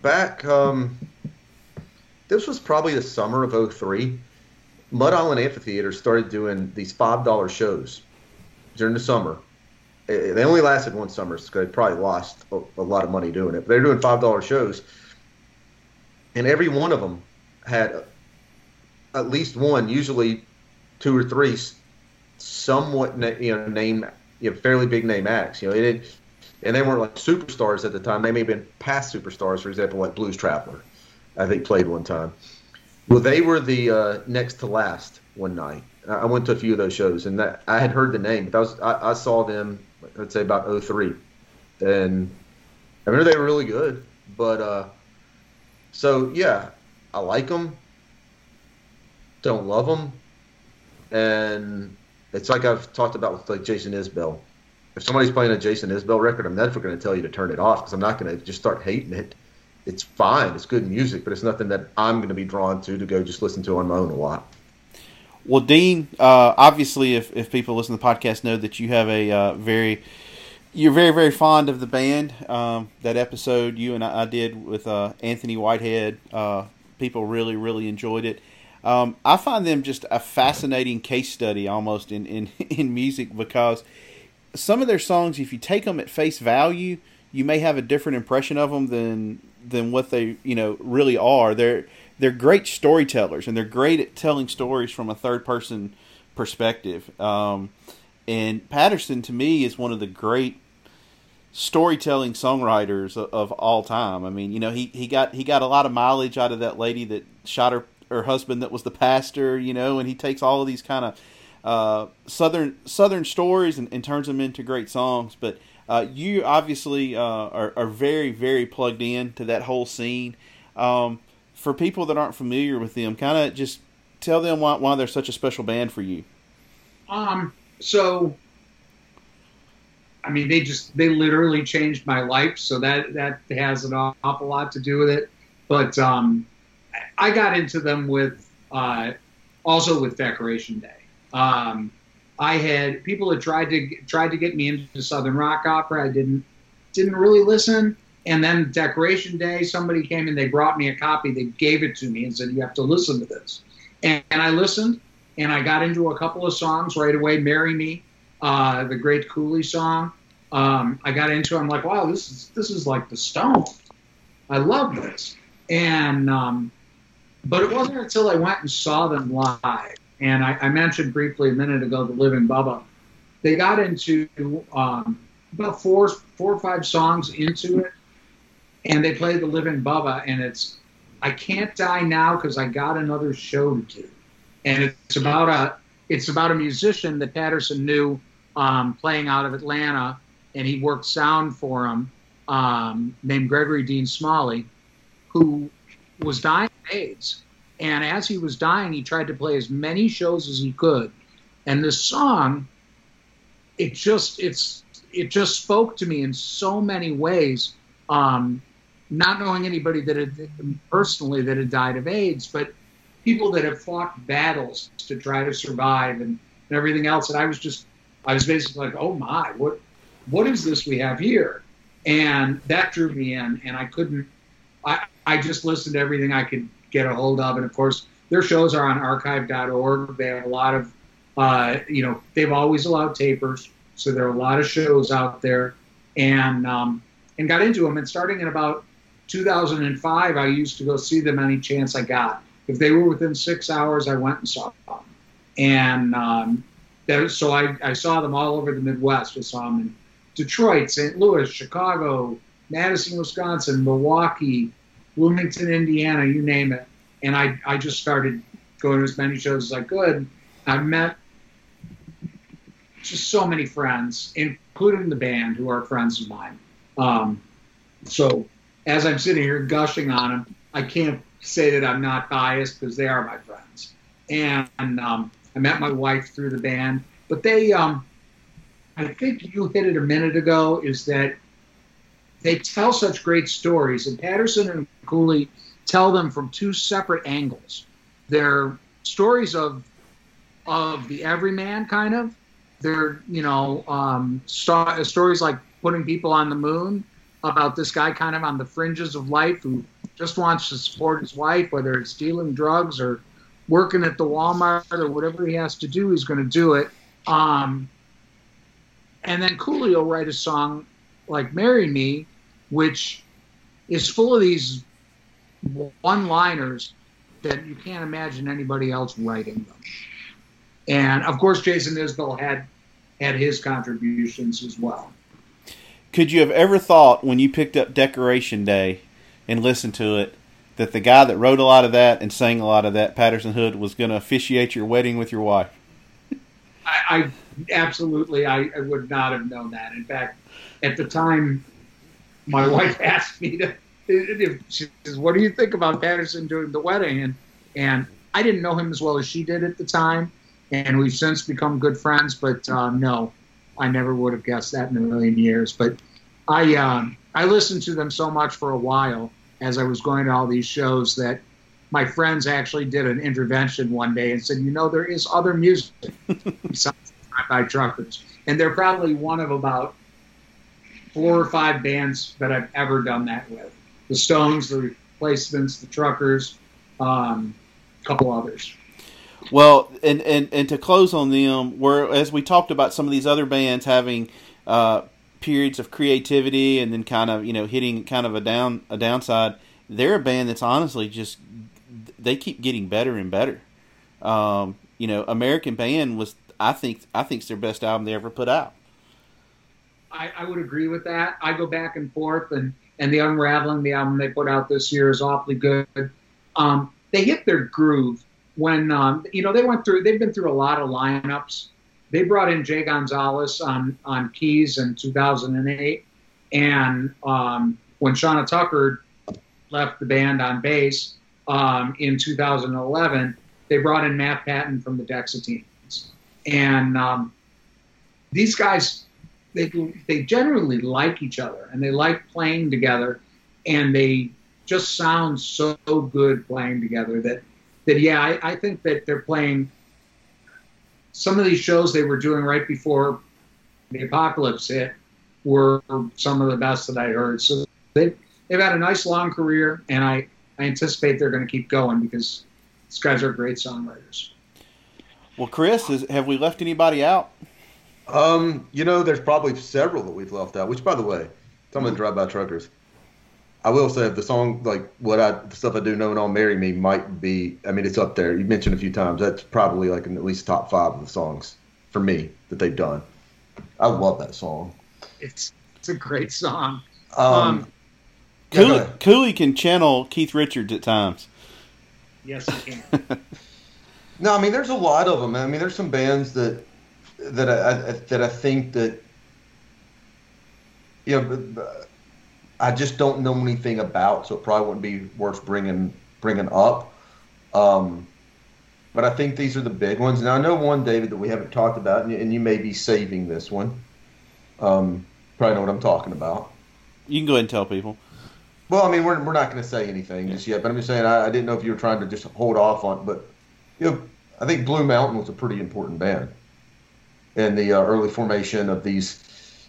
back, um, this was probably the summer of 03. Mud Island Amphitheater started doing these five dollar shows during the summer. Eh, They only lasted one summer, so they probably lost a, a lot of money doing it. But they were doing five dollar shows, and every one of them had at least one, usually two or three, somewhat na- you know name you know fairly big name acts. You know, it and they weren't like superstars at the time. They may have been past superstars, for example, like Blues Traveler. I think played one time. Well, they were the uh, next to last one night. I went to a few of those shows, and that, I had heard the name, but was I, I saw them. I'd say about 03. and I remember they were really good. But uh, so yeah, I like them. Don't love them, and it's like I've talked about with like Jason Isbell. If somebody's playing a Jason Isbell record, I'm never going to tell you to turn it off because I'm not going to just start hating it. It's fine, it's good music, but it's nothing that I'm going to be drawn to to go just listen to on my own a lot. Well, Dean, uh, obviously, if, if people listen to the podcast, know that you have a uh, very you're very very fond of the band. Um, that episode you and I, I did with uh, Anthony Whitehead, uh, people really really enjoyed it. Um, I find them just a fascinating case study almost in, in, in music because some of their songs, if you take them at face value, you may have a different impression of them than than what they you know really are. They're they're great storytellers and they're great at telling stories from a third person perspective. Um, and Patterson to me is one of the great storytelling songwriters of, all time. I mean, you know, he, he got he got a lot of mileage out of that lady that shot her her husband that was the pastor, you know, and he takes all of these kind of uh, southern southern stories and, and turns them into great songs. But uh, you obviously uh, are, are very very plugged in to that whole scene. Um, for people that aren't familiar with them, kind of just tell them why, why they're such a special band for you. Um, so, I mean, they just they literally changed my life, so that that has an awful lot to do with it. But um, I got into them with uh, also with Decoration Day. Um, I had people that tried to tried to get me into Southern rock opera. I didn't didn't really listen. And then Decoration Day, somebody came and they brought me a copy. They gave it to me and said, "You have to listen to this." And, and I listened, and I got into a couple of songs right away. "Marry Me," uh, the Great Cooley song. Um, I got into. it. I'm like, wow, this is this is like the Stones. I love this. And um, but it wasn't until I went and saw them live and I, I mentioned briefly a minute ago the Living Bubba. They got into um, about four, four or five songs into it, and they played the Living Bubba, and it's I can't die now because I got another show to do, and it's about a it's about a musician that Patterson knew um, playing out of Atlanta, and he worked sound for him, um, named Gregory Dean Smalley, who was dying of AIDS. And as he was dying, he tried to play as many shows as he could. And this song, it just it's it just spoke to me in so many ways. Um, not knowing anybody that had personally that had died of AIDS, but people that have fought battles to try to survive and, and everything else. And I was just I was basically like, oh my, what what is this we have here? And that drew me in, and I couldn't. I I just listened to everything I could get a hold of, and of course their shows are on archive.org. They have a lot of, uh, you know, they've always allowed tapers, so there are a lot of shows out there, and um, and got into them. And starting in about 2005, I used to go see them any chance I got. If they were within six hours, I went and saw them, and um, there, so I, I saw them all over the Midwest. I saw them in Detroit, St. Louis, Chicago, Madison, Wisconsin, Milwaukee, Bloomington, Indiana, you name it. And I, I just started going to as many shows as I could. I met just so many friends, including the band, who are friends of mine. Um, so as I'm sitting here gushing on them, I can't say that I'm not biased because they are my friends. And um, I met my wife through the band, but they, um, I think you hit it a minute ago, is that they tell such great stories, and Patterson and Cooley tell them from two separate angles. They're stories of of the everyman kind of. They're you know um, sto- stories like putting people on the moon about this guy kind of on the fringes of life who just wants to support his wife, whether it's dealing drugs or working at the Walmart or whatever he has to do, he's going to do it. Um, and then Cooley will write a song like "Marry Me," which is full of these one-liners that you can't imagine anybody else writing them. And of course, Jason Isbell had had his contributions as well. Could you have ever thought when you picked up Decoration Day and listened to it that the guy that wrote a lot of that and sang a lot of that, Patterson Hood, was going to officiate your wedding with your wife? I, I absolutely, I, I would not have known that. In fact, at the time, my wife asked me to. She says, "What do you think about Patterson doing the wedding?" And and I didn't know him as well as she did at the time, and we've since become good friends. But uh, no, I never would have guessed that in a million years. But I um, I listened to them so much for a while as I was going to all these shows that my friends actually did an intervention one day and said, you know, there is other music besides by truckers, and they're probably one of about four or five bands that I've ever done that with: the Stones, the Replacements, the Truckers, um, a couple others. Well, and, and, and to close on them, where as we talked about some of these other bands having uh, periods of creativity and then kind of you know hitting kind of a down a downside, they're a band that's honestly just they keep getting better and better. Um, you know, American Band was I think I think it's their best album they ever put out. I, I would agree with that. I go back and forth, and and the Unraveling, the album they put out this year, is awfully good. Um, they hit their groove when um, you know they went through. They've been through a lot of lineups. They brought in Jay Gonzalez on on keys in 2008, and um, when Shonna Tucker left the band on bass um, in 2011, they brought in Matt Patton from the Dexateens, and um, these guys they they generally like each other and they like playing together, and they just sound so good playing together that that yeah, I, I think that they're playing some of these shows they were doing right before the apocalypse hit were some of the best that I heard. So they they've had a nice long career, and I I anticipate they're going to keep going because these guys are great songwriters. Well, Chris, is, have we left anybody out? Um, you know, there's probably several that we've left out. Which, by the way, tell me to drive by truckers. I will say the song, like what I the stuff I do, know and all marry me, might be. I mean, it's up there. You mentioned a few times. That's probably like in at least top five of the songs for me that they've done. I love that song. It's it's a great song. Um, Um, yeah, Cooley, ahead. Cooley can channel Keith Richards at times. Yes, you can. No, I mean, there's a lot of them. I mean, there's some bands that that I, that I think that you know I just don't know anything about, so it probably wouldn't be worth bringing bringing up. Um, but I think these are the big ones. Now I know one, David, that we haven't talked about, and you, and you may be saving this one. Um, probably know what I'm talking about. You can go ahead and tell people. Well, I mean, we're, we're not going to say anything just yet, but I'm just saying I, I didn't know if you were trying to just hold off on. But you know, I think Blue Mountain was a pretty important band in the uh, early formation of these.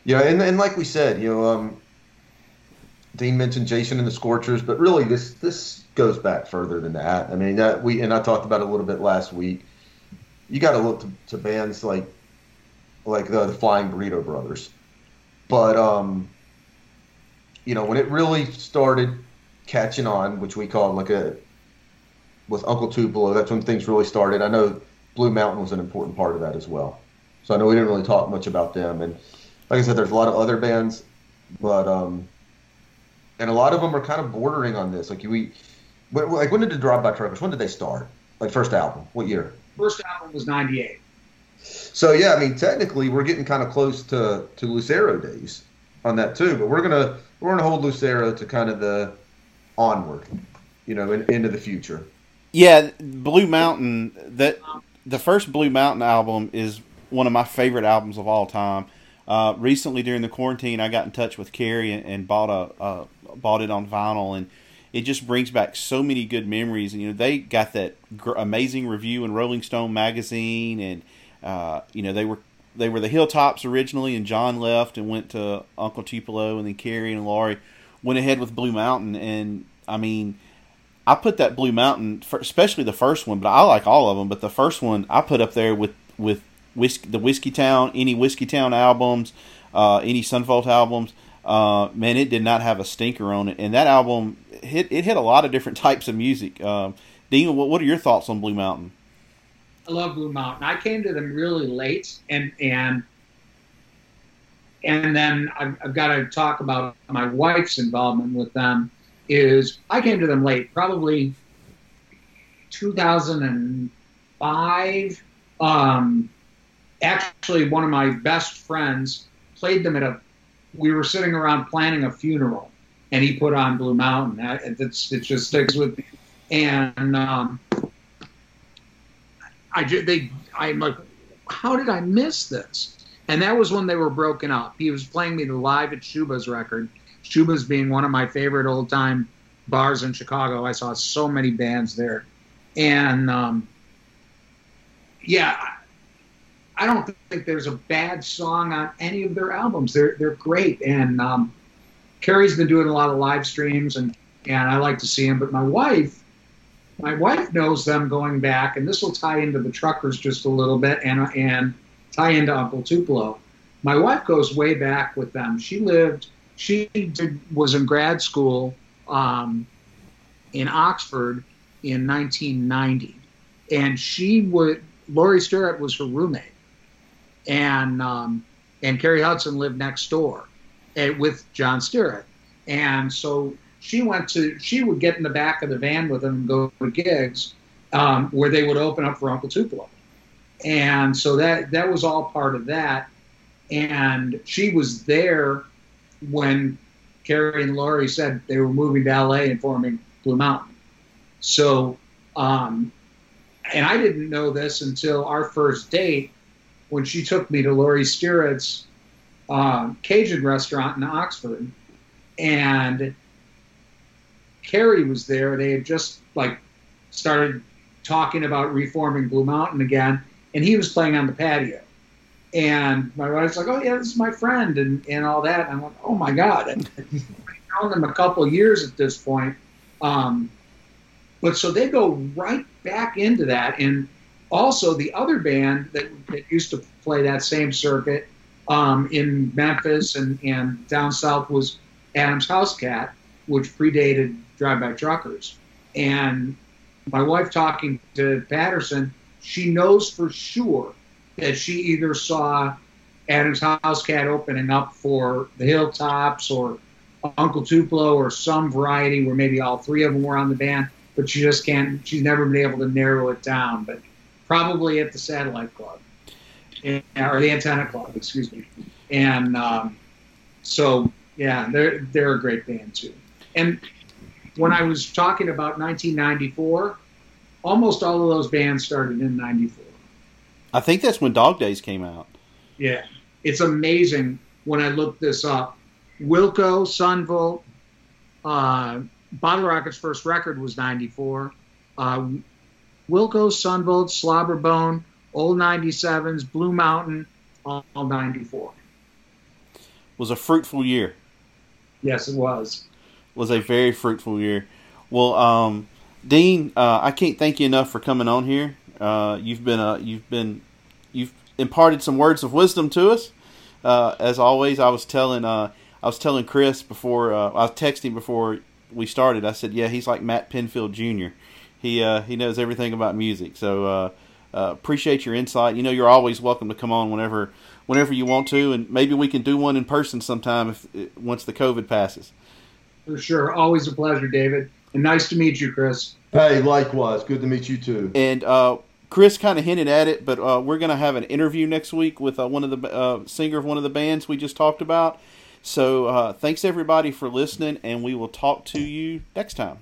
Yeah, and, and like we said, you know, um, Dean mentioned Jason and the Scorchers, but really this this goes back further than that. I mean, that we and I talked about it a little bit last week. You got to look to, to bands like like the, the Flying Burrito Brothers, but um, you know, when it really started catching on, which we call like a with Uncle Tupelo, that's when things really started. I know Blue Mountain was an important part of that as well. So I know we didn't really talk much about them, and like I said, there's a lot of other bands, but um, and a lot of them are kind of bordering on this. Like we, when- like when did the Drive By Truckers? When did they start? Like first album? What year? First album was '98. So yeah, I mean, technically, we're getting kind of close to to Lucero days on that too. But we're gonna we're gonna hold Lucero to kind of the onward, you know, in, into the future. Yeah, Blue Mountain. That the first Blue Mountain album is one of my favorite albums of all time. Uh, recently, during the quarantine, I got in touch with Cary and, and bought a uh, bought it on vinyl, and it just brings back so many good memories. And you know, they got that gr- amazing review in Rolling Stone magazine, and uh, you know they were they were the Hilltops originally, and John left and went to Uncle Tupelo, and then Cary and Laurie went ahead with Blue Mountain, and I mean. I put that Blue Mountain, especially the first one, but I like all of them. But the first one I put up there with with whiskey, the Whiskey Town, any Whiskey Town albums, uh, any Son Volt albums. Uh, man, it did not have a stinker on it, and that album hit it hit a lot of different types of music. Um, Dean, what, what are your thoughts on Blue Mountain? I love Blue Mountain. I came to them really late, and and and then I've, I've got to talk about my wife's involvement with them. Is I came to them late, probably 2005. Um, actually, one of my best friends played them at a. We were sitting around planning a funeral, and he put on Blue Mountain. I- It's, it just sticks with me. And um, I they I'm like, how did I miss this? And that was when they were broken up. He was playing me the live at Schuba's record. Schuba's being one of my favorite old time bars in Chicago. I saw so many bands there, and um, yeah, I don't think there's a bad song on any of their albums. They're they're great, and um, Cary's been doing a lot of live streams, and and I like to see him. But my wife my wife knows them going back, and this will tie into the truckers just a little bit, and and tie into Uncle Tupelo. My wife goes way back with them. She lived, she did, was in grad school um, in Oxford in 1990, and she would. Laurie Stirratt was her roommate, and um, and Cary Hudson lived next door, eh, with John Stirratt, and so she went to she would get in the back of the van with them and go to gigs um, where they would open up for Uncle Tupelo, and so that that was all part of that. And she was there when Carrie and Laurie said they were moving to LA and forming Blue Mountain. So, um, and I didn't know this until our first date when she took me to Laurie Stirratt's uh, Cajun restaurant in Oxford, and Cary was there. They had just like started talking about reforming Blue Mountain again, and he was playing on the patio. And my wife's like, "Oh yeah, this is my friend," and, and all that. And I'm like, "Oh my god!" And I've known them a couple years at this point. Um, but so they go right back into that, and also the other band that, that used to play that same circuit um, in Memphis and, and down south was Adam's House Cat, which predated drive-by truckers. And my wife talking to Patterson, she knows for sure that she either saw Adam's House Cat opening up for the Hilltops or Uncle Tupelo or some variety where maybe all three of them were on the band, but she just can't. She's never been able to narrow it down. But probably at the Satellite Club or the Antenna Club, excuse me. And um, so, yeah, they're they're a great band too. And when I was talking about 1994, almost all of those bands started in '94. I think that's when Dog Days came out. Yeah, it's amazing when I looked this up. Wilco, Son Volt, uh, Bottle Rocket's first record was '94. Uh, Wilco, Son Volt, Slobberbone, Old 97s, Blue Mountain, all '94. Was a fruitful year. Yes, it was. was a very fruitful year. Well, um, Dean, uh, I can't thank you enough for coming on here. Uh, you've been uh, you've been you've imparted some words of wisdom to us. Uh, as always, I was telling uh, I was telling Chris before uh, I was texting before we started. I said, "Yeah, he's like Matt Pinfield Jr. He uh, he knows everything about music." So uh, uh, appreciate your insight. You know, you're always welcome to come on whenever whenever you want to, and maybe we can do one in person sometime if once the COVID passes. For sure. Always a pleasure, David. And nice to meet you, Chris. Hey, likewise. Good to meet you too. And uh, Chris kind of hinted at it, but uh, we're going to have an interview next week with uh, one of the uh, singer of one of the bands we just talked about. So uh, thanks everybody for listening, and we will talk to you next time.